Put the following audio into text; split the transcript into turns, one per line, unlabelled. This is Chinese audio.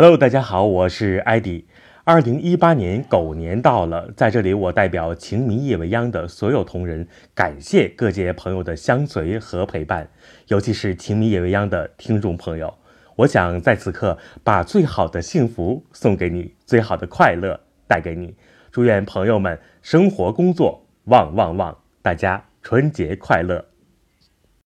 Hello，大家好，我是艾迪。二零一八年狗年到了，在这里我代表情迷夜未央的所有同仁，感谢各界朋友的相随和陪伴，尤其是情迷夜未央的听众朋友，我想在此刻把最好的幸福送给你，最好的快乐带给你。祝愿朋友们生活工作旺旺旺！大家春节快乐！